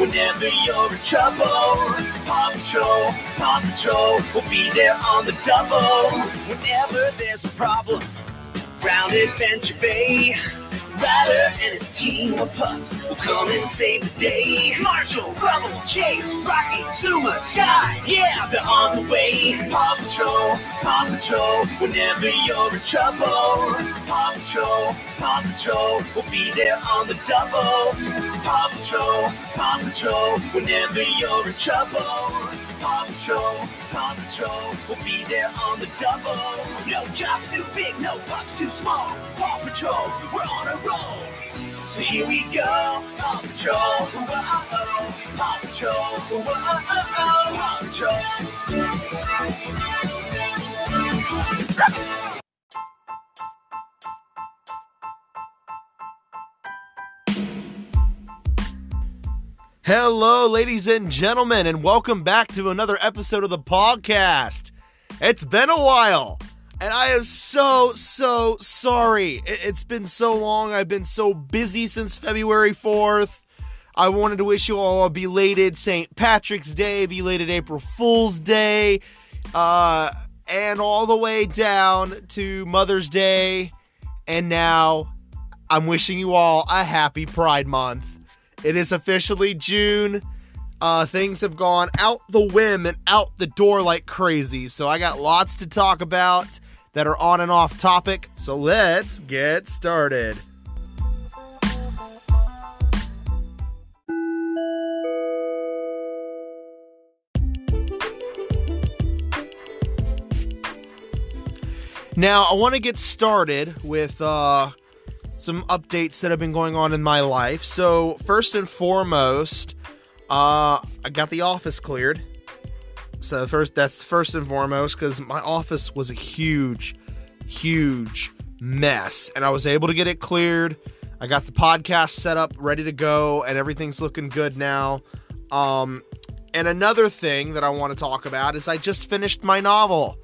whenever you're in trouble. Paw Patrol, Paw Patrol will be there on the double. Whenever there's a problem, round Adventure Bay. Ryder and his team of pups will come and save the day. Marshall, Rubble, Chase, Rocky, Zuma, Sky, yeah, they're on the way. Paw Patrol, Paw Patrol, whenever you're in trouble. Paw Patrol, Paw Patrol, will be there on the double. Paw Patrol, Paw Patrol, whenever you're in trouble. Paw Patrol, Paw Patrol will be there on the double. No job's too big, no pups too small. Paw Patrol, we're on a roll. So here we go, Paw Patrol, whoa, Paw Patrol, whoa, Paw Patrol. Hello, ladies and gentlemen, and welcome back to another episode of the podcast. It's been a while, and I am so, so sorry. It- It's been so long. I've been so busy since February 4th. I wanted to wish you all a belated St. Patrick's Day, belated April Fool's Day, uh, and all the way down to Mother's Day. And now I'm wishing you all a happy Pride Month. It is officially June. Uh, things have gone out the whim and out the door like crazy. So I got lots to talk about that are on and off topic. So let's get started. Now, I want to get started with uh, some updates that have been going on in my life. So, first and foremost, uh, I got the office cleared. So first, that's first and foremost because my office was a huge, huge mess, and I was able to get it cleared. I got the podcast set up, ready to go, and everything's looking good now. Um, and another thing that I want to talk about is I just finished my novel.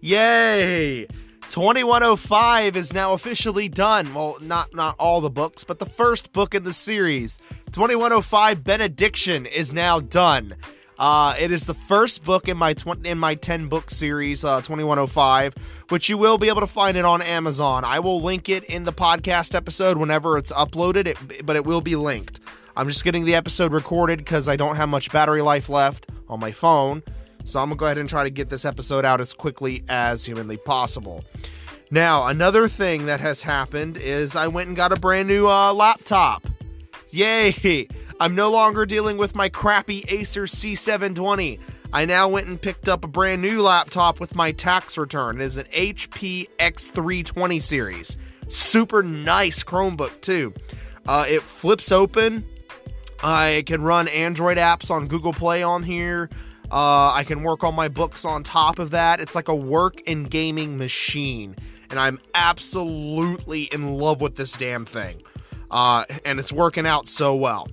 Yay! 2105 is now officially done. Well, not not all the books, but the first book in the series. 2105 Benediction is now done. Uh, it is the first book in my tw- in my 10 book series, uh, 2105, which you will be able to find it on Amazon. I will link it in the podcast episode whenever it's uploaded, it, but it will be linked. I'm just getting the episode recorded because I don't have much battery life left on my phone. So I'm gonna go ahead and try to get this episode out as quickly as humanly possible. Now, another thing that has happened is I went and got a brand new uh, laptop. Yay! I'm no longer dealing with my crappy Acer C720. I now went and picked up a brand new laptop with my tax return. It is an HP X320 series. Super nice Chromebook, too. Uh, it flips open. I can run Android apps on Google Play on here. Uh, I can work on my books on top of that. It's like a work and gaming machine. And I'm absolutely in love with this damn thing. Uh, and it's working out so well.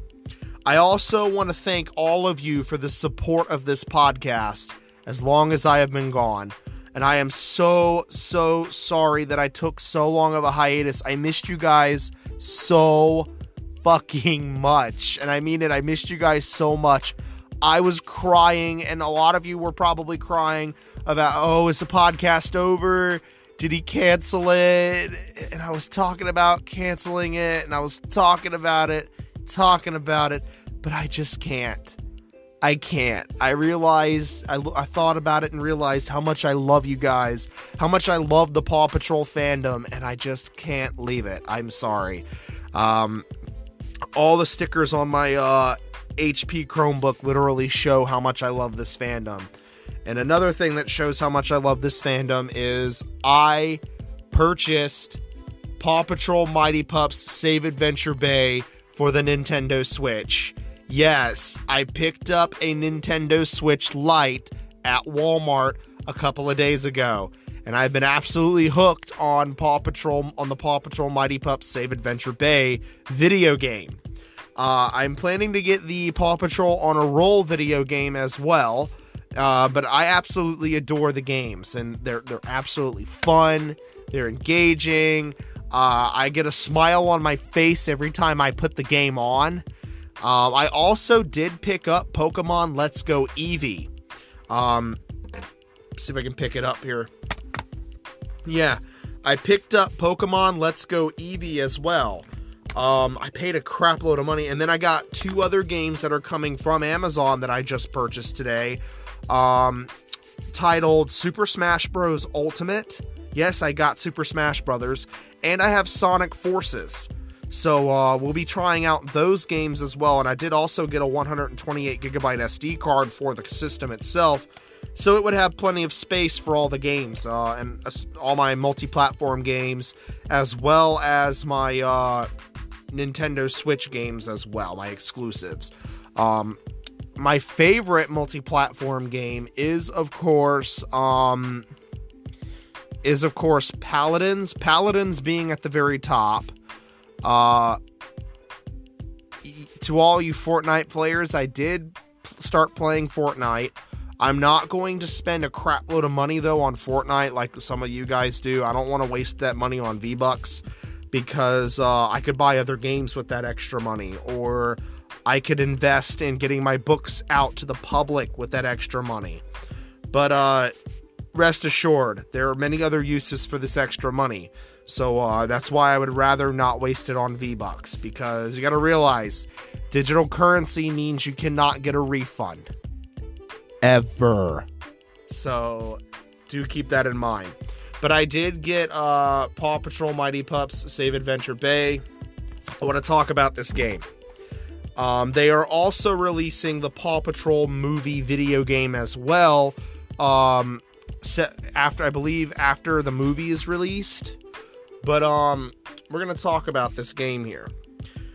I also want to thank all of you for the support of this podcast as long as I have been gone. And I am so, so sorry that I took so long of a hiatus. I missed you guys so fucking much. And I mean it, I missed you guys so much. I was crying, and a lot of you were probably crying about, oh, is the podcast over? Did he cancel it? And I was talking about canceling it, and I was talking about it, talking about it, but I just can't. I can't. I realized, I, I thought about it and realized how much I love you guys, how much I love the Paw Patrol fandom, and I just can't leave it. I'm sorry. Um, all the stickers on my uh, HP Chromebook literally show how much I love this fandom. And another thing that shows how much I love this fandom is I purchased Paw Patrol Mighty Pups Save Adventure Bay for the Nintendo Switch. Yes, I picked up a Nintendo Switch Lite at Walmart a couple of days ago, and I've been absolutely hooked on Paw Patrol on the Paw Patrol Mighty Pups Save Adventure Bay video game. Uh, I'm planning to get the Paw Patrol on a roll video game as well. Uh, but I absolutely adore the games, and they're they're absolutely fun. They're engaging. Uh, I get a smile on my face every time I put the game on. Um, I also did pick up Pokemon Let's Go Eevee. Um, see if I can pick it up here. Yeah, I picked up Pokemon Let's Go Eevee as well. Um, I paid a crap load of money, and then I got two other games that are coming from Amazon that I just purchased today. Um, titled Super Smash Bros. Ultimate. Yes, I got Super Smash Brothers, and I have Sonic Forces. So uh, we'll be trying out those games as well. And I did also get a 128 gigabyte SD card for the system itself, so it would have plenty of space for all the games uh, and uh, all my multi-platform games, as well as my uh, Nintendo Switch games as well, my exclusives. Um, my favorite multi-platform game is, of course, um, is of course Paladins. Paladins being at the very top. Uh, to all you Fortnite players, I did start playing Fortnite. I'm not going to spend a crap load of money though on Fortnite like some of you guys do. I don't want to waste that money on V Bucks because uh, I could buy other games with that extra money, or I could invest in getting my books out to the public with that extra money. But uh, rest assured, there are many other uses for this extra money. So uh, that's why I would rather not waste it on V Bucks because you got to realize digital currency means you cannot get a refund ever. So do keep that in mind. But I did get uh, Paw Patrol Mighty Pups Save Adventure Bay. I want to talk about this game. Um, they are also releasing the Paw Patrol movie video game as well. Um, after I believe after the movie is released. But um, we're gonna talk about this game here.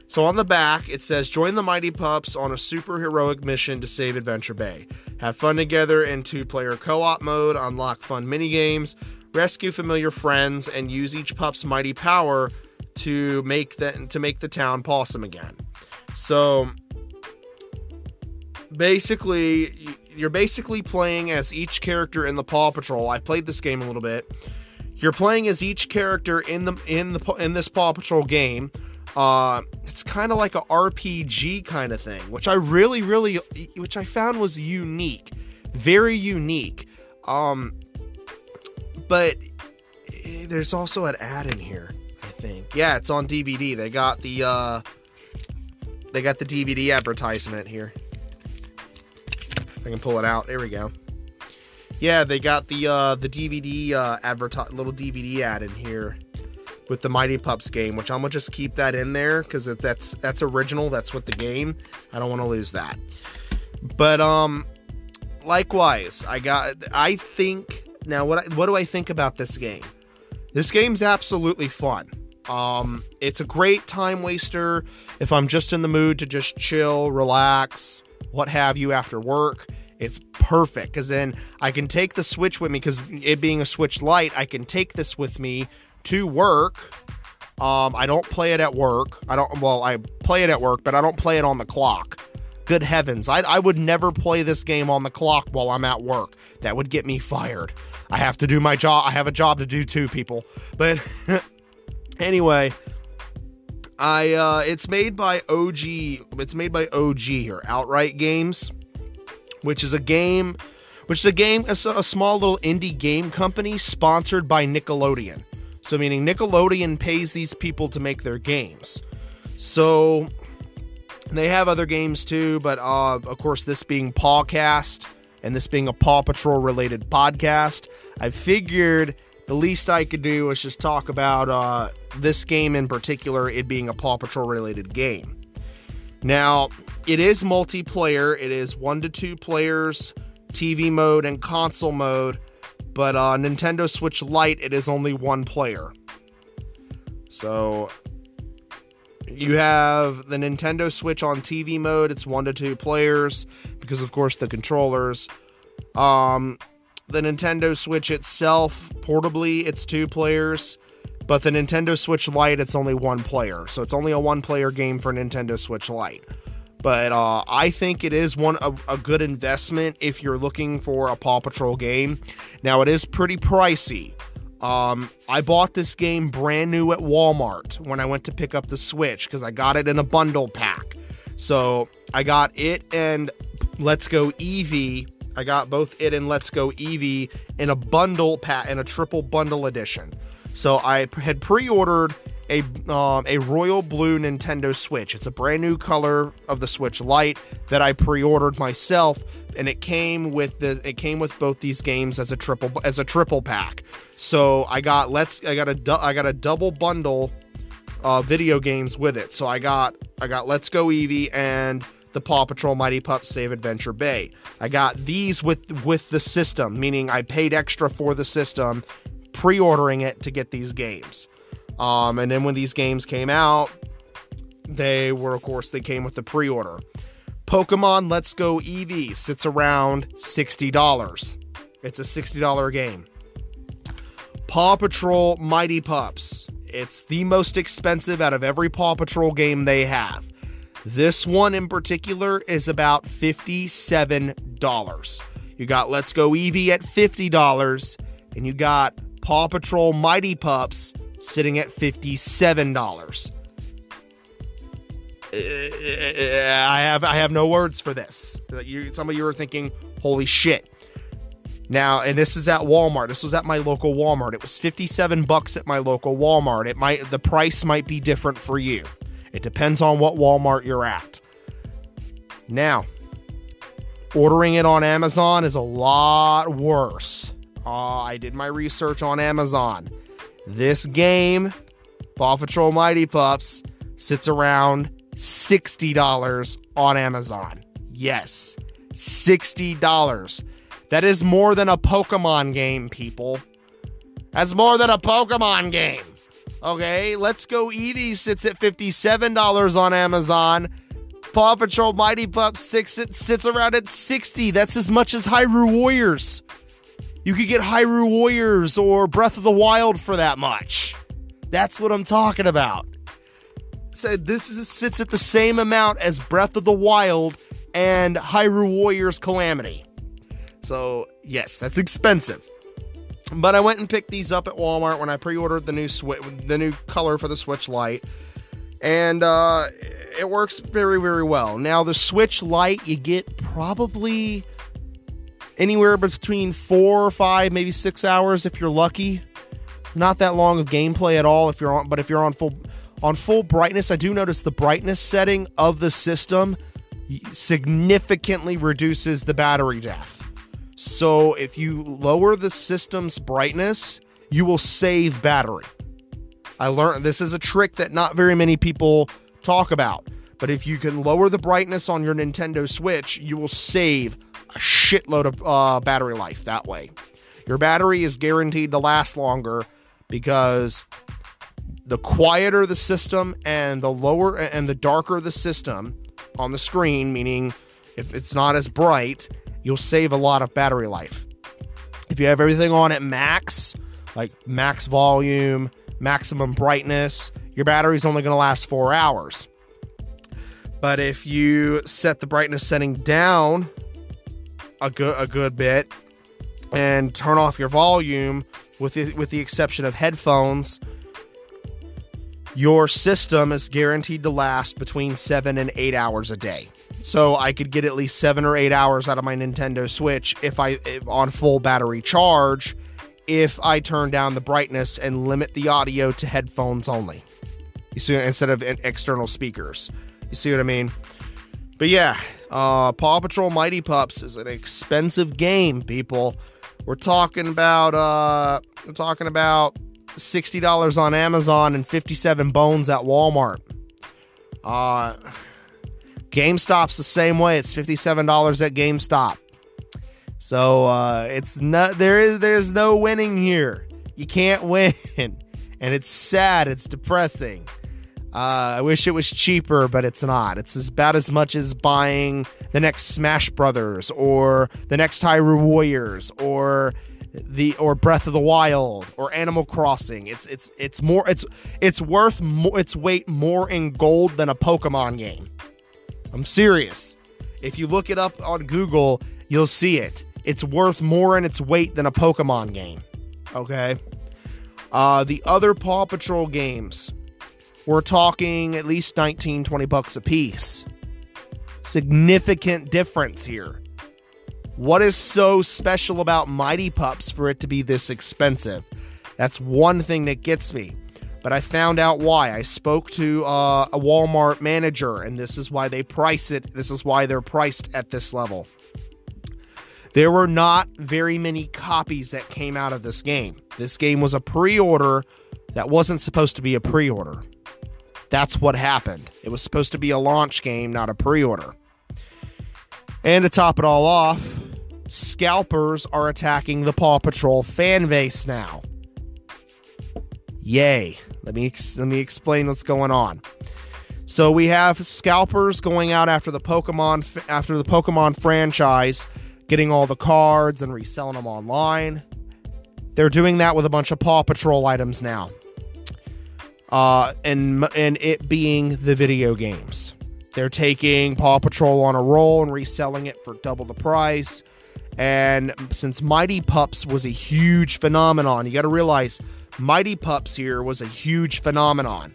So on the back, it says join the Mighty Pups on a super heroic mission to save Adventure Bay. Have fun together in two-player co-op mode, unlock fun mini games, rescue familiar friends, and use each pup's mighty power to make the to make the town pawsome again. So basically you're basically playing as each character in the Paw Patrol. I played this game a little bit. You're playing as each character in the in the in this Paw Patrol game. Uh, it's kind of like a RPG kind of thing, which I really, really, which I found was unique, very unique. Um, but eh, there's also an ad in here. I think, yeah, it's on DVD. They got the uh, they got the DVD advertisement here. I can pull it out. There we go. Yeah, they got the uh, the DVD uh, advertise little DVD ad in here with the Mighty Pups game, which I'm gonna just keep that in there because that's that's original. That's what the game. I don't want to lose that. But um, likewise, I got. I think now what I, what do I think about this game? This game's absolutely fun. Um, it's a great time waster if I'm just in the mood to just chill, relax, what have you after work. It's perfect because then I can take the Switch with me because it being a Switch Lite, I can take this with me to work. Um, I don't play it at work. I don't. Well, I play it at work, but I don't play it on the clock. Good heavens, I, I would never play this game on the clock while I'm at work. That would get me fired. I have to do my job. I have a job to do too, people. But anyway, I uh, it's made by OG. It's made by OG here, Outright Games, which is a game, which is a game, a, a small little indie game company sponsored by Nickelodeon. So, meaning Nickelodeon pays these people to make their games. So, they have other games too, but uh, of course, this being Pawcast and this being a Paw Patrol related podcast, I figured the least I could do was just talk about uh, this game in particular, it being a Paw Patrol related game. Now, it is multiplayer, it is one to two players, TV mode, and console mode but uh, Nintendo Switch Lite, it is only one player. So you have the Nintendo Switch on TV mode, it's one to two players because, of course, the controllers. Um, the Nintendo Switch itself, portably, it's two players, but the Nintendo Switch Lite, it's only one player. So it's only a one player game for Nintendo Switch Lite but uh, I think it is one a, a, good investment if you're looking for a Paw Patrol game. Now it is pretty pricey. Um, I bought this game brand new at Walmart when I went to pick up the Switch because I got it in a bundle pack. So I got it and Let's Go Eevee. I got both it and Let's Go Eevee in a bundle pack, in a triple bundle edition. So I had pre-ordered a um, a royal blue Nintendo Switch. It's a brand new color of the Switch Lite that I pre-ordered myself, and it came with the it came with both these games as a triple as a triple pack. So I got let's I got a got a double bundle uh, video games with it. So I got I got Let's Go Eevee and the Paw Patrol Mighty Pup Save Adventure Bay. I got these with with the system, meaning I paid extra for the system, pre-ordering it to get these games. Um, and then when these games came out, they were of course they came with the pre-order. Pokemon Let's Go Eevee sits around $60. It's a $60 game. Paw Patrol Mighty Pups. It's the most expensive out of every Paw Patrol game they have. This one in particular is about $57. You got Let's Go Eevee at $50, and you got Paw Patrol Mighty Pups sitting at $57. Uh, I have I have no words for this. Some of you are thinking, "Holy shit!" Now, and this is at Walmart. This was at my local Walmart. It was 57 bucks at my local Walmart. It might the price might be different for you. It depends on what Walmart you're at. Now, ordering it on Amazon is a lot worse. Uh, I did my research on Amazon. This game, Paw Patrol Mighty Pups, sits around $60 on Amazon. Yes, $60. That is more than a Pokemon game, people. That's more than a Pokemon game. Okay, Let's Go Eevee sits at $57 on Amazon. Paw Patrol Mighty Pup six it sits around at 60. That's as much as Hyrule Warriors. You could get Hyrule Warriors or Breath of the Wild for that much. That's what I'm talking about. So this is, sits at the same amount as Breath of the Wild and Hyrule Warriors Calamity. So yes, that's expensive. But I went and picked these up at Walmart when I pre-ordered the new the new color for the Switch Lite, and uh, it works very, very well. Now the Switch Lite, you get probably anywhere between four or five, maybe six hours if you're lucky. Not that long of gameplay at all if you're on, but if you're on full on full brightness, I do notice the brightness setting of the system significantly reduces the battery death. So if you lower the system's brightness, you will save battery. I learned this is a trick that not very many people talk about. But if you can lower the brightness on your Nintendo Switch, you will save a shitload of uh, battery life that way. Your battery is guaranteed to last longer because the quieter the system and the lower and the darker the system on the screen, meaning if it's not as bright, you'll save a lot of battery life. If you have everything on at max, like max volume, maximum brightness, your battery's only going to last four hours. But if you set the brightness setting down a good a good bit and turn off your volume, with the, with the exception of headphones, your system is guaranteed to last between seven and eight hours a day. So I could get at least seven or eight hours out of my Nintendo Switch if I if on full battery charge, if I turn down the brightness and limit the audio to headphones only. You see, instead of external speakers. You see what I mean? But yeah, uh, Paw Patrol Mighty Pups is an expensive game, people. We're talking about uh, we're talking about sixty dollars on Amazon and fifty seven bones at Walmart. Uh, GameStop's the same way. It's fifty seven dollars at GameStop. So uh, it's not there is there's no winning here. You can't win, and it's sad. It's depressing. Uh, I wish it was cheaper, but it's not. It's about as much as buying the next Smash Brothers or the next Hyrule Warriors or the or Breath of the Wild or Animal Crossing. It's it's it's more it's it's worth its weight more in gold than a Pokemon game. I'm serious. If you look it up on Google, you'll see it. It's worth more in its weight than a Pokemon game. Okay. Uh, the other Paw Patrol games we're talking at least 19 20 bucks a piece Significant difference here. What is so special about Mighty Pups for it to be this expensive? That's one thing that gets me. But I found out why. I spoke to uh, a Walmart manager, and this is why they price it. This is why they're priced at this level. There were not very many copies that came out of this game. This game was a pre order that wasn't supposed to be a pre order. That's what happened. It was supposed to be a launch game, not a pre order. And to top it all off, scalpers are attacking the Paw Patrol fan base now. Yay. Let me let me explain what's going on. So we have scalpers going out after the Pokemon after the Pokemon franchise, getting all the cards and reselling them online. They're doing that with a bunch of Paw Patrol items now. Uh, and and it being the video games. They're taking Paw Patrol on a roll and reselling it for double the price. And since Mighty Pups was a huge phenomenon, you got to realize Mighty Pups here was a huge phenomenon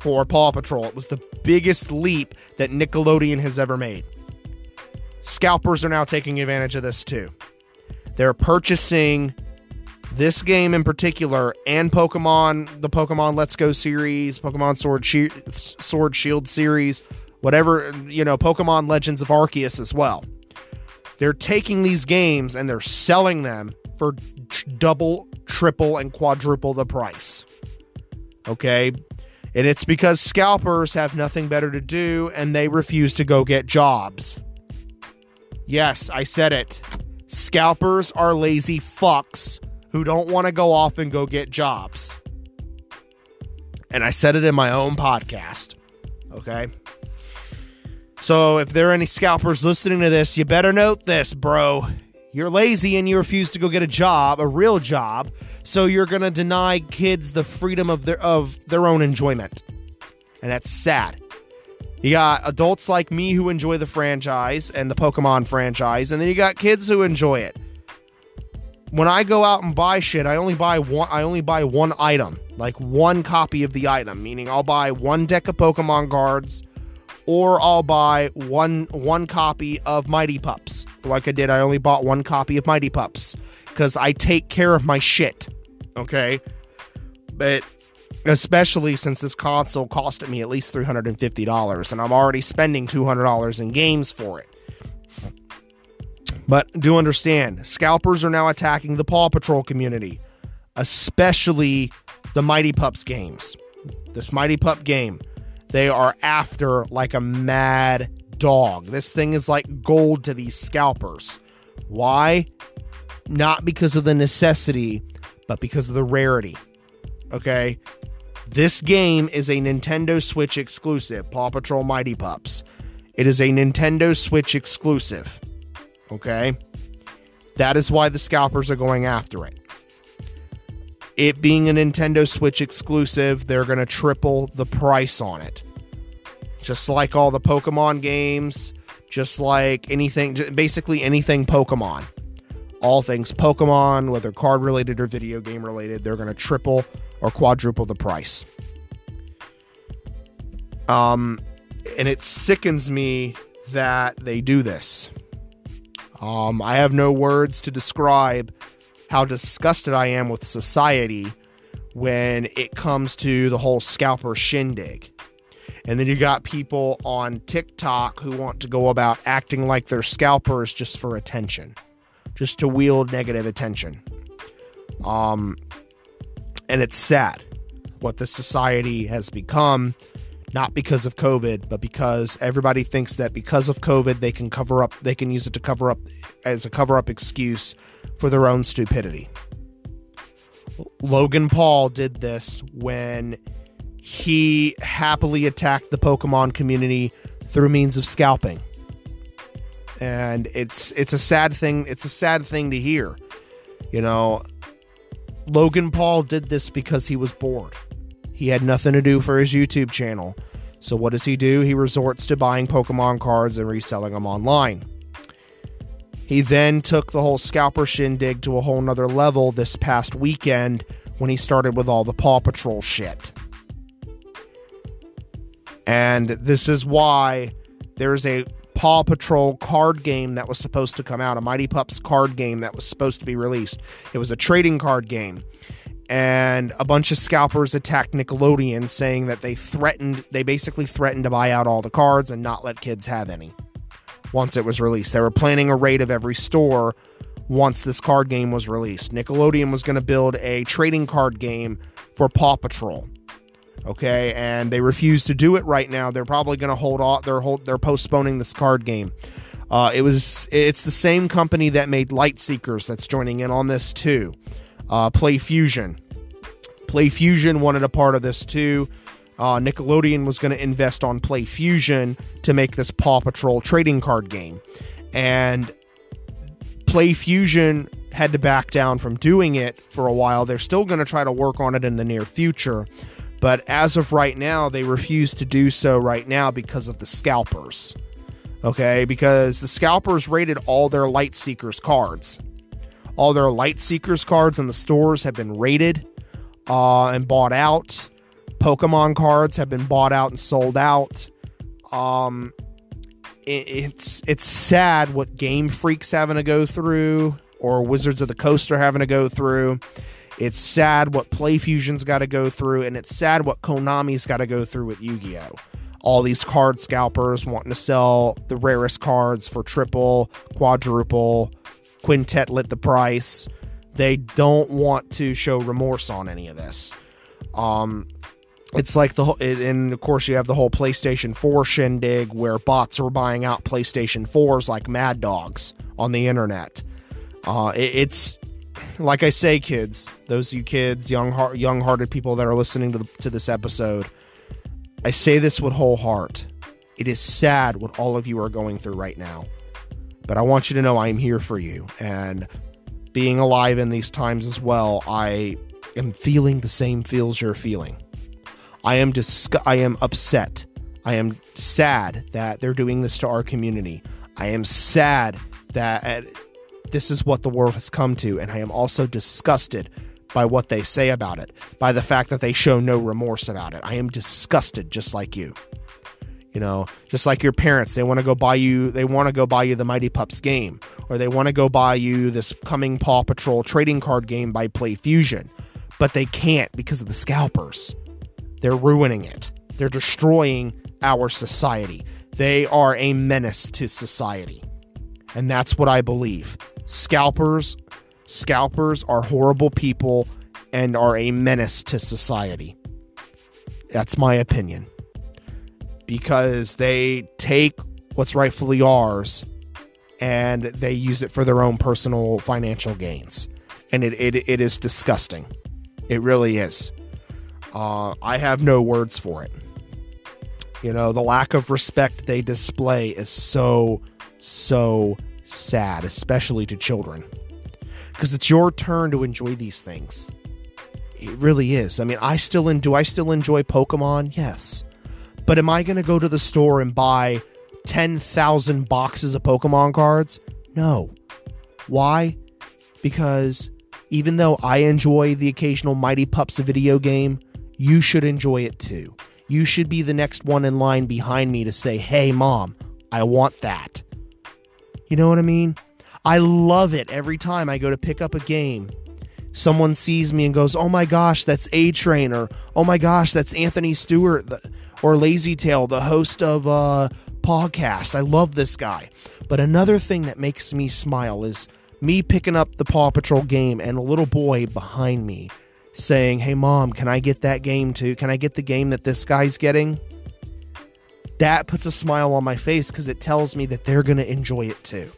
for Paw Patrol. It was the biggest leap that Nickelodeon has ever made. Scalpers are now taking advantage of this too. They're purchasing this game in particular and Pokemon, the Pokemon Let's Go series, Pokemon Sword, Sword Shield series, whatever, you know, Pokemon Legends of Arceus as well. They're taking these games and they're selling them for double, triple, and quadruple the price. Okay? And it's because scalpers have nothing better to do and they refuse to go get jobs. Yes, I said it. Scalpers are lazy fucks who don't want to go off and go get jobs. And I said it in my own podcast. Okay? So if there are any scalpers listening to this, you better note this, bro. You're lazy and you refuse to go get a job, a real job, so you're going to deny kids the freedom of their of their own enjoyment. And that's sad. You got adults like me who enjoy the franchise and the Pokemon franchise, and then you got kids who enjoy it. When I go out and buy shit, I only buy one I only buy one item, like one copy of the item, meaning I'll buy one deck of Pokemon cards or I'll buy one one copy of Mighty Pups. Like I did, I only bought one copy of Mighty Pups because I take care of my shit. Okay, but especially since this console costed me at least three hundred and fifty dollars, and I'm already spending two hundred dollars in games for it. But do understand, scalpers are now attacking the Paw Patrol community, especially the Mighty Pups games. This Mighty Pup game they are after like a mad dog. This thing is like gold to these scalpers. Why? Not because of the necessity, but because of the rarity. Okay? This game is a Nintendo Switch exclusive, Paw Patrol Mighty Pups. It is a Nintendo Switch exclusive. Okay? That is why the scalpers are going after it. It being a Nintendo Switch exclusive, they're going to triple the price on it. Just like all the Pokemon games, just like anything, basically anything Pokemon. All things Pokemon, whether card related or video game related, they're going to triple or quadruple the price. Um, and it sickens me that they do this. Um, I have no words to describe how disgusted I am with society when it comes to the whole scalper shindig. And then you got people on TikTok who want to go about acting like they're scalpers just for attention, just to wield negative attention. Um, and it's sad what the society has become, not because of COVID, but because everybody thinks that because of COVID, they can cover up, they can use it to cover up as a cover up excuse for their own stupidity. Logan Paul did this when he happily attacked the Pokemon community through means of scalping. And it's it's a sad thing, it's a sad thing to hear. You know, Logan Paul did this because he was bored. He had nothing to do for his YouTube channel. So what does he do? He resorts to buying Pokemon cards and reselling them online. He then took the whole scalper shindig to a whole nother level this past weekend when he started with all the Paw Patrol shit. And this is why there's a Paw Patrol card game that was supposed to come out, a Mighty Pups card game that was supposed to be released. It was a trading card game. And a bunch of scalpers attacked Nickelodeon saying that they threatened, they basically threatened to buy out all the cards and not let kids have any once it was released. They were planning a raid of every store once this card game was released. Nickelodeon was going to build a trading card game for Paw Patrol. Okay, and they refuse to do it right now. They're probably going to hold off. They're hold, they're postponing this card game. Uh, it was it's the same company that made Lightseekers that's joining in on this too. Uh, PlayFusion. Play Fusion wanted a part of this too. Uh, Nickelodeon was going to invest on PlayFusion to make this Paw Patrol trading card game, and PlayFusion had to back down from doing it for a while. They're still going to try to work on it in the near future, but as of right now, they refuse to do so right now because of the scalpers. Okay, because the scalpers raided all their Lightseekers cards. All their Lightseekers cards in the stores have been rated uh, and bought out. Pokemon cards have been bought out and sold out. Um, it, it's it's sad what Game Freak's having to go through, or Wizards of the Coast are having to go through. It's sad what PlayFusion's got to go through, and it's sad what Konami's got to go through with Yu Gi Oh! All these card scalpers wanting to sell the rarest cards for triple, quadruple, quintet lit the price. They don't want to show remorse on any of this. Um, it's like the whole, and of course you have the whole PlayStation 4 shindig where bots are buying out PlayStation 4s like mad dogs on the internet. Uh, it, it's like I say, kids, those you kids, young young hearted people that are listening to the, to this episode, I say this with whole heart. It is sad what all of you are going through right now, but I want you to know I am here for you. And being alive in these times as well, I am feeling the same feels you're feeling. I am disg- I am upset. I am sad that they're doing this to our community. I am sad that this is what the world has come to, and I am also disgusted by what they say about it, by the fact that they show no remorse about it. I am disgusted just like you. You know, just like your parents, they want to go buy you they want to go buy you the Mighty Pups game or they want to go buy you this coming Paw Patrol trading card game by PlayFusion, but they can't because of the scalpers. They're ruining it. They're destroying our society. They are a menace to society. And that's what I believe. Scalpers scalpers are horrible people and are a menace to society. That's my opinion. Because they take what's rightfully ours and they use it for their own personal financial gains. And it, it, it is disgusting. It really is. Uh, I have no words for it. You know, the lack of respect they display is so, so sad, especially to children. Because it's your turn to enjoy these things. It really is. I mean, I still enjoy, do I still enjoy Pokemon? Yes. But am I going to go to the store and buy 10,000 boxes of Pokemon cards? No. Why? Because even though I enjoy the occasional Mighty Pups video game, you should enjoy it too. You should be the next one in line behind me to say, hey, mom, I want that. You know what I mean? I love it every time I go to pick up a game. Someone sees me and goes, oh my gosh, that's A Train, or oh my gosh, that's Anthony Stewart, or Lazy Tail, the host of uh, podcast. I love this guy. But another thing that makes me smile is me picking up the Paw Patrol game and a little boy behind me saying, Hey, mom, can I get that game too? Can I get the game that this guy's getting? That puts a smile on my face because it tells me that they're going to enjoy it too.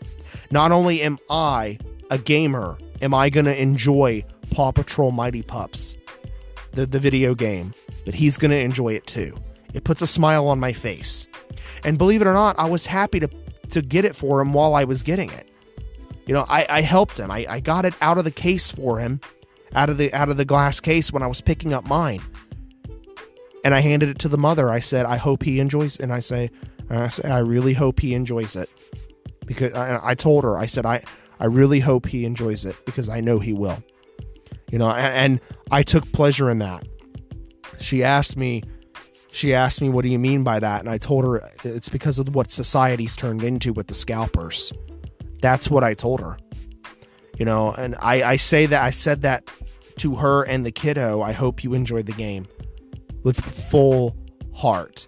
Not only am I a gamer, am I going to enjoy Paw Patrol Mighty Pups, the, the video game, but he's going to enjoy it too. It puts a smile on my face. And believe it or not, I was happy to, to get it for him while I was getting it. You know, I, I helped him. I, I got it out of the case for him out of the out of the glass case when I was picking up mine. And I handed it to the mother. I said, "I hope he enjoys." And I say, and I say, "I really hope he enjoys it," because I, I told her, I said, "I I really hope he enjoys it because I know he will." You know, and, and I took pleasure in that. She asked me, she asked me, What do you mean by that? And I told her it's because of what society's turned into with the scalpers. That's what I told her. You know, and I, I say that I said that to her and the kiddo. I hope you enjoyed the game with full heart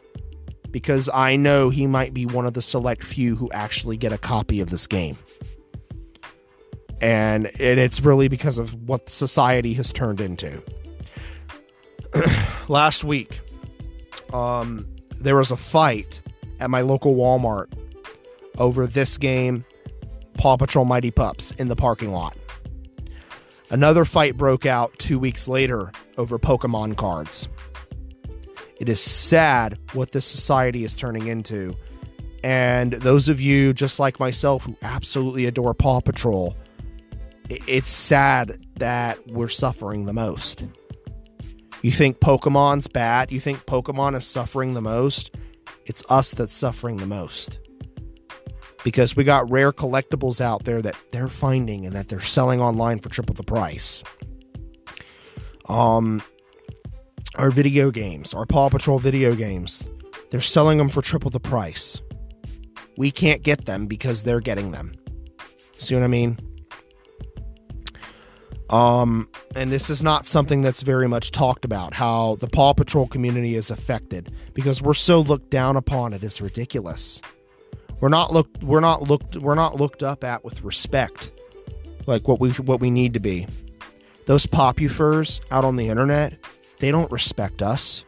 because I know he might be one of the select few who actually get a copy of this game. And, and it's really because of what society has turned into. Last week, um, there was a fight at my local Walmart over this game, Paw Patrol Mighty Pups, in the parking lot. Another fight broke out two weeks later over Pokemon cards. It is sad what this society is turning into. And those of you, just like myself, who absolutely adore Paw Patrol, it's sad that we're suffering the most. You think Pokemon's bad? You think Pokemon is suffering the most? It's us that's suffering the most. Because we got rare collectibles out there that they're finding and that they're selling online for triple the price. Um our video games, our Paw Patrol video games, they're selling them for triple the price. We can't get them because they're getting them. See what I mean? Um, and this is not something that's very much talked about how the Paw Patrol community is affected because we're so looked down upon it is ridiculous. We're not looked we're not looked we're not looked up at with respect like what we what we need to be. Those popufers out on the internet, they don't respect us.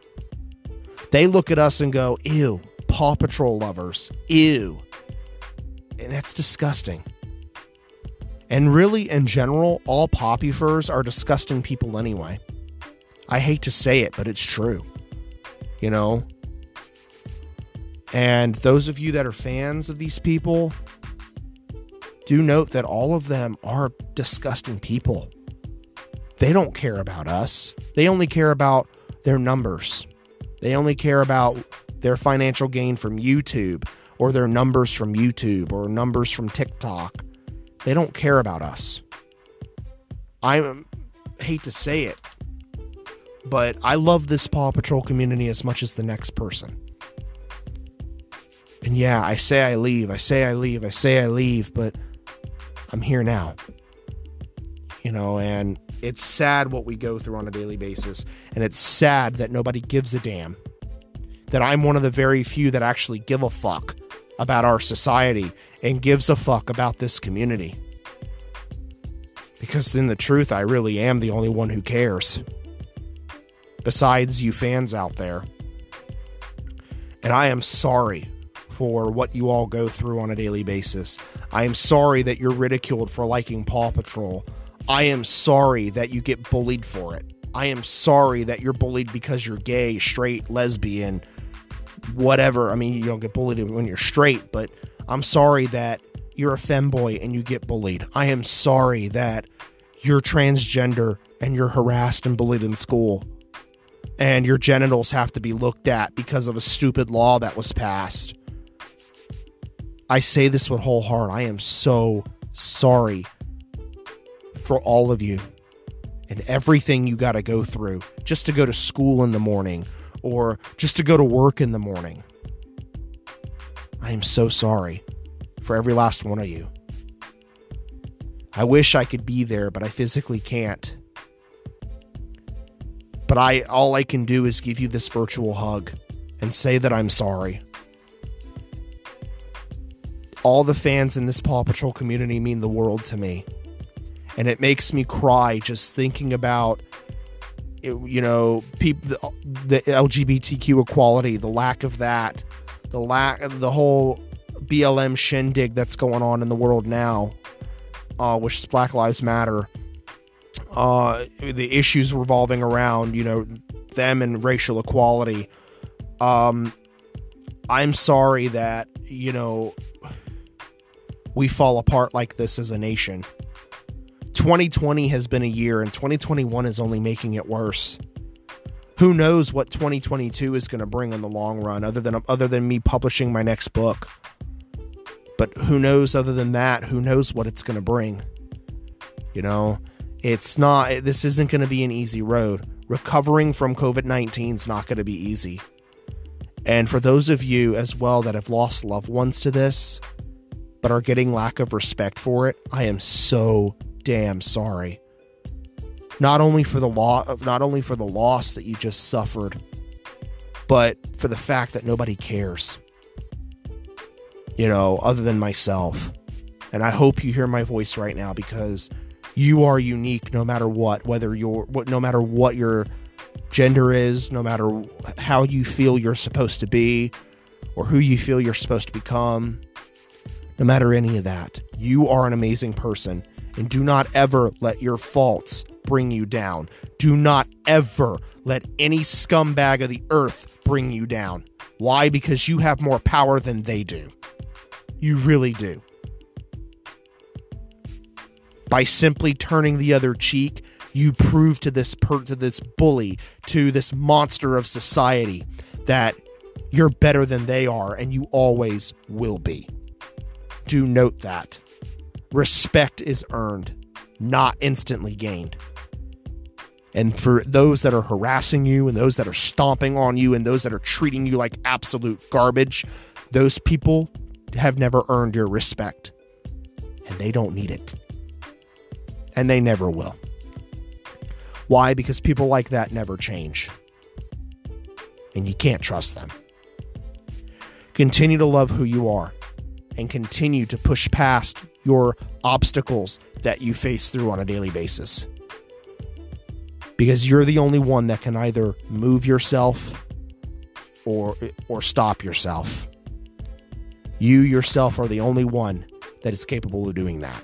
They look at us and go, "Ew, Paw Patrol lovers. Ew." And that's disgusting. And really, in general, all popufers are disgusting people anyway. I hate to say it, but it's true. You know? And those of you that are fans of these people, do note that all of them are disgusting people. They don't care about us, they only care about their numbers. They only care about their financial gain from YouTube or their numbers from YouTube or numbers from TikTok they don't care about us. I hate to say it, but I love this Paw Patrol community as much as the next person. And yeah, I say I leave, I say I leave, I say I leave, but I'm here now. You know, and it's sad what we go through on a daily basis. And it's sad that nobody gives a damn. That I'm one of the very few that actually give a fuck about our society and gives a fuck about this community. Because in the truth, I really am the only one who cares. Besides you fans out there. And I am sorry for what you all go through on a daily basis. I am sorry that you're ridiculed for liking Paw Patrol. I am sorry that you get bullied for it. I am sorry that you're bullied because you're gay, straight, lesbian, whatever. I mean, you don't get bullied when you're straight, but I'm sorry that you're a femboy and you get bullied. I am sorry that you're transgender and you're harassed and bullied in school. And your genitals have to be looked at because of a stupid law that was passed. I say this with whole heart. I am so sorry for all of you and everything you got to go through just to go to school in the morning or just to go to work in the morning. I am so sorry for every last one of you. I wish I could be there, but I physically can't. But I all I can do is give you this virtual hug and say that I'm sorry. All the fans in this Paw Patrol community mean the world to me. And it makes me cry just thinking about you know, people the, the LGBTQ equality, the lack of that, the lack the whole BLM shindig that's going on in the world now, uh, which is Black Lives Matter. Uh, the issues revolving around you know them and racial equality. Um, I'm sorry that you know we fall apart like this as a nation. 2020 has been a year, and 2021 is only making it worse. Who knows what 2022 is going to bring in the long run, other than other than me publishing my next book. But who knows other than that? Who knows what it's going to bring? You know, it's not, this isn't going to be an easy road. Recovering from COVID 19 is not going to be easy. And for those of you as well that have lost loved ones to this, but are getting lack of respect for it, I am so damn sorry. Not only for the law not only for the loss that you just suffered, but for the fact that nobody cares. You know, other than myself. And I hope you hear my voice right now because you are unique no matter what, whether you're what no matter what your gender is, no matter how you feel you're supposed to be or who you feel you're supposed to become, no matter any of that. You are an amazing person and do not ever let your faults bring you down. Do not ever let any scumbag of the earth bring you down. Why? Because you have more power than they do. You really do. By simply turning the other cheek, you prove to this per- to this bully, to this monster of society that you're better than they are and you always will be. Do note that. Respect is earned, not instantly gained. And for those that are harassing you and those that are stomping on you and those that are treating you like absolute garbage, those people have never earned your respect. And they don't need it. And they never will. Why? Because people like that never change. And you can't trust them. Continue to love who you are and continue to push past your obstacles that you face through on a daily basis. Because you're the only one that can either move yourself or or stop yourself. You yourself are the only one that is capable of doing that.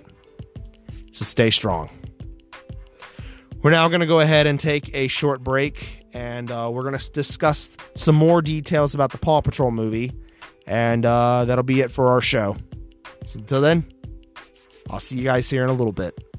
So stay strong. We're now going to go ahead and take a short break and uh, we're going to discuss some more details about the Paw Patrol movie and uh, that'll be it for our show. So until then, I'll see you guys here in a little bit.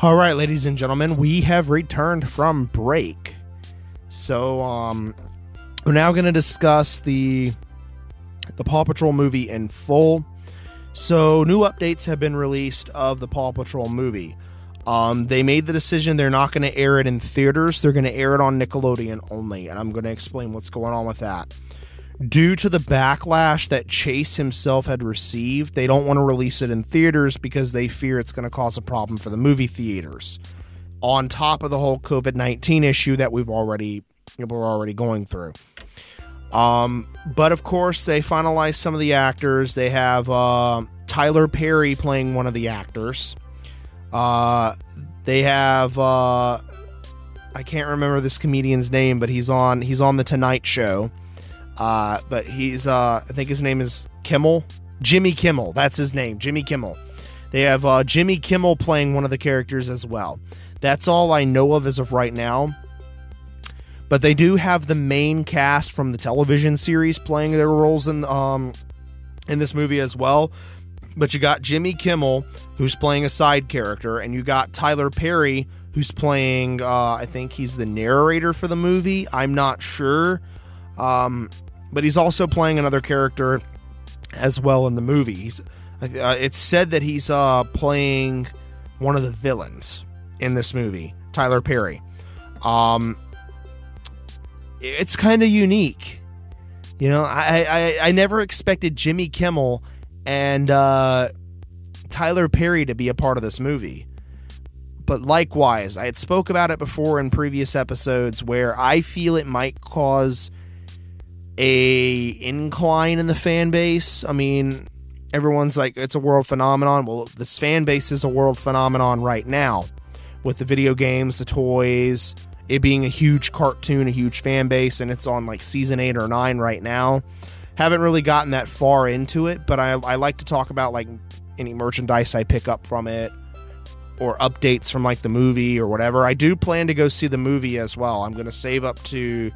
All right, ladies and gentlemen, we have returned from break. So, um, we're now going to discuss the the Paw Patrol movie in full. So, new updates have been released of the Paw Patrol movie. Um, they made the decision they're not going to air it in theaters; they're going to air it on Nickelodeon only, and I'm going to explain what's going on with that due to the backlash that Chase himself had received, they don't want to release it in theaters because they fear it's going to cause a problem for the movie theaters. On top of the whole COVID nineteen issue that we've already we're already going through. Um, but of course, they finalized some of the actors. They have uh, Tyler Perry playing one of the actors. Uh, they have uh, I can't remember this comedian's name, but he's on he's on the Tonight Show. Uh, but he's, uh, I think his name is Kimmel. Jimmy Kimmel. That's his name, Jimmy Kimmel. They have uh, Jimmy Kimmel playing one of the characters as well. That's all I know of as of right now. But they do have the main cast from the television series playing their roles in um in this movie as well. But you got Jimmy Kimmel who's playing a side character, and you got Tyler Perry who's playing. Uh, I think he's the narrator for the movie. I'm not sure, um, but he's also playing another character as well in the movie. Uh, it's said that he's uh, playing one of the villains in this movie, Tyler Perry. Um, it's kind of unique. You know, I, I I never expected Jimmy Kimmel and uh, Tyler Perry to be a part of this movie. But likewise, I had spoke about it before in previous episodes where I feel it might cause a incline in the fan base. I mean, everyone's like it's a world phenomenon. Well, this fan base is a world phenomenon right now with the video games, the toys, it being a huge cartoon, a huge fan base, and it's on like season eight or nine right now. Haven't really gotten that far into it, but I, I like to talk about like any merchandise I pick up from it or updates from like the movie or whatever. I do plan to go see the movie as well. I'm going to save up to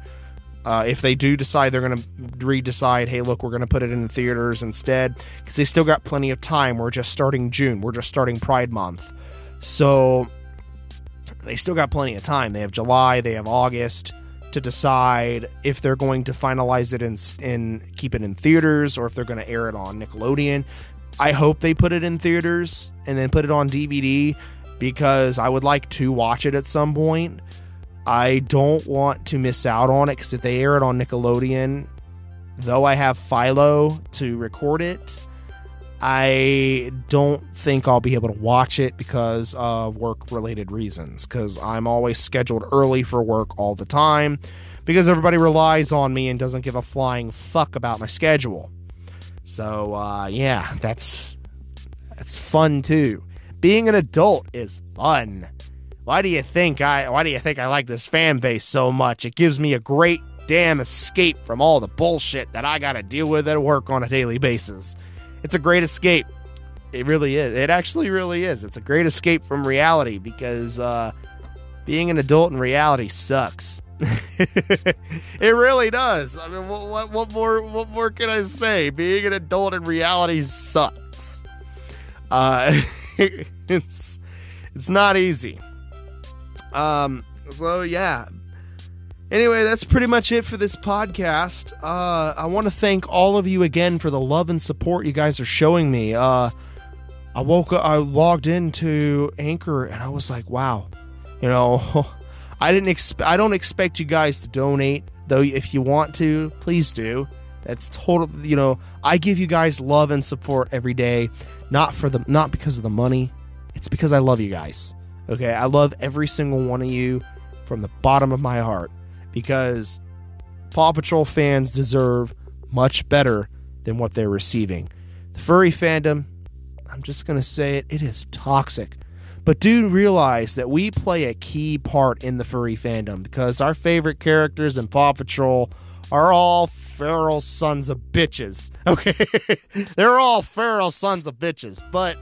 uh, if they do decide they're going to redecide, hey, look, we're going to put it in the theaters instead, because they still got plenty of time. We're just starting June. We're just starting Pride Month. So they still got plenty of time. They have July, they have August to decide if they're going to finalize it and in keep it in theaters or if they're going to air it on Nickelodeon. I hope they put it in theaters and then put it on DVD because I would like to watch it at some point. I don't want to miss out on it because if they air it on Nickelodeon, though I have Philo to record it, I don't think I'll be able to watch it because of work related reasons. Because I'm always scheduled early for work all the time because everybody relies on me and doesn't give a flying fuck about my schedule. So uh, yeah, that's that's fun too. Being an adult is fun. Why do you think I why do you think I like this fan base so much? It gives me a great damn escape from all the bullshit that I got to deal with at work on a daily basis. It's a great escape. It really is. It actually really is. It's a great escape from reality because uh, being an adult in reality sucks. it really does. I mean, what, what, what more? What more can I say? Being an adult in reality sucks. Uh, it's it's not easy. Um. So yeah, Anyway, that's pretty much it for this podcast. Uh, I want to thank all of you again for the love and support you guys are showing me. Uh, I woke up, I logged into Anchor, and I was like, wow, you know, I didn't expect, I don't expect you guys to donate, though. If you want to, please do. That's total, you know, I give you guys love and support every day, not for the, not because of the money. It's because I love you guys. Okay, I love every single one of you from the bottom of my heart because Paw Patrol fans deserve much better than what they're receiving. The furry fandom, I'm just going to say it, it is toxic. But do realize that we play a key part in the furry fandom because our favorite characters in Paw Patrol are all feral sons of bitches. Okay? They're all feral sons of bitches, but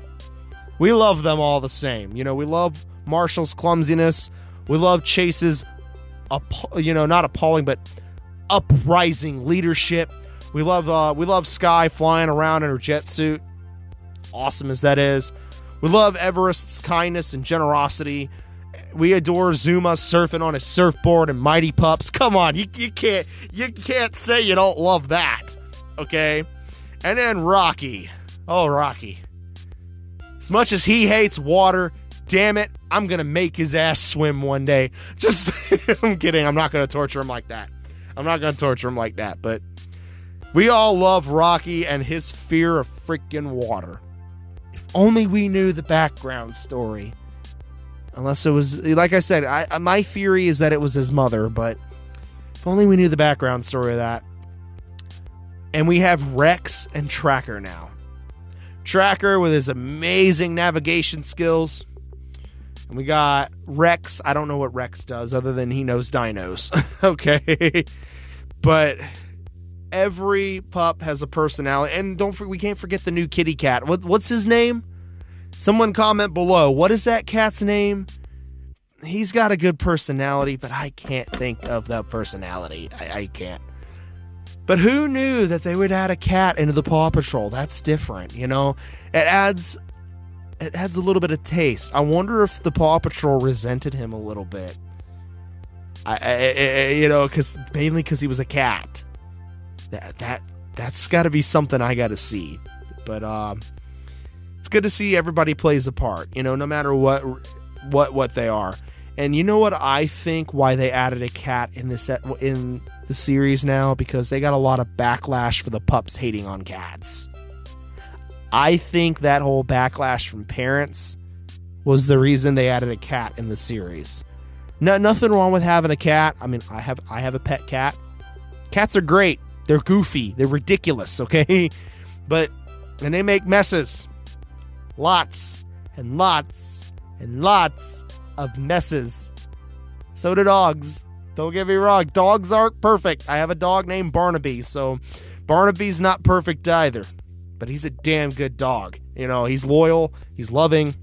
we love them all the same. You know, we love Marshall's clumsiness. We love Chase's you know, not appalling, but uprising leadership. We love uh, we love Skye flying around in her jet suit, awesome as that is. We love Everest's kindness and generosity. We adore Zuma surfing on his surfboard and Mighty Pups. Come on, you, you can't you can't say you don't love that. Okay? And then Rocky. Oh, Rocky. As much as he hates water, damn it, I'm gonna make his ass swim one day. Just, I'm kidding. I'm not gonna torture him like that. I'm not gonna torture him like that. But we all love Rocky and his fear of freaking water. If only we knew the background story. Unless it was, like I said, I, my theory is that it was his mother, but if only we knew the background story of that. And we have Rex and Tracker now. Tracker with his amazing navigation skills and we got Rex. I don't know what Rex does other than he knows dinos. okay. but every pup has a personality. And don't we can't forget the new kitty cat. What, what's his name? Someone comment below. What is that cat's name? He's got a good personality, but I can't think of that personality. I, I can't. But who knew that they would add a cat into the Paw Patrol? That's different, you know. It adds it adds a little bit of taste. I wonder if the Paw Patrol resented him a little bit. I, I, I you know, because mainly because he was a cat. That that that's got to be something I got to see. But um, it's good to see everybody plays a part. You know, no matter what what what they are. And you know what I think why they added a cat in this in the series now because they got a lot of backlash for the pups hating on cats. I think that whole backlash from parents was the reason they added a cat in the series. No, nothing wrong with having a cat. I mean, I have I have a pet cat. Cats are great. They're goofy. They're ridiculous. Okay, but and they make messes. Lots and lots and lots of messes. So do dogs. Don't get me wrong. Dogs aren't perfect. I have a dog named Barnaby, so Barnaby's not perfect either but he's a damn good dog. You know, he's loyal, he's loving,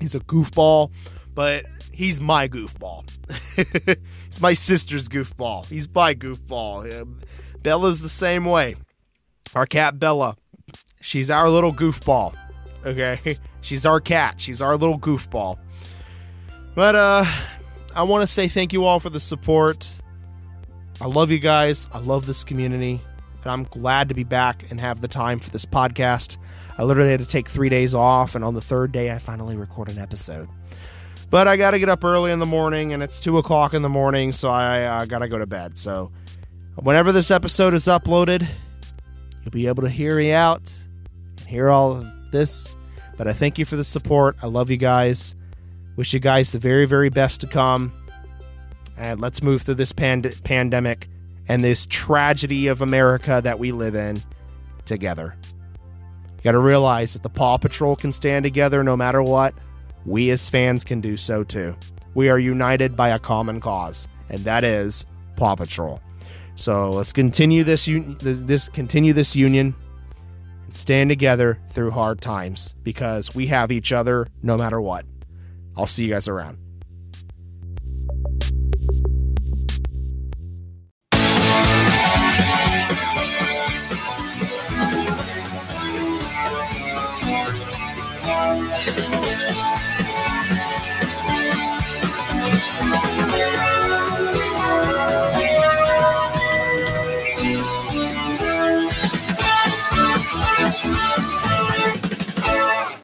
he's a goofball, but he's my goofball. it's my sister's goofball. He's my goofball. Bella's the same way. Our cat Bella, she's our little goofball. Okay, she's our cat. She's our little goofball. But uh, I want to say thank you all for the support. I love you guys. I love this community and I'm glad to be back and have the time for this podcast. I literally had to take three days off, and on the third day, I finally record an episode. But I got to get up early in the morning, and it's two o'clock in the morning, so I uh, got to go to bed. So, whenever this episode is uploaded, you'll be able to hear me out and hear all of this. But I thank you for the support. I love you guys. Wish you guys the very, very best to come. And let's move through this pand- pandemic and this tragedy of America that we live in together. You got to realize that the Paw Patrol can stand together no matter what. We as fans can do so too. We are united by a common cause, and that is Paw Patrol. So let's continue this un- this continue this union and stand together through hard times because we have each other no matter what. I'll see you guys around.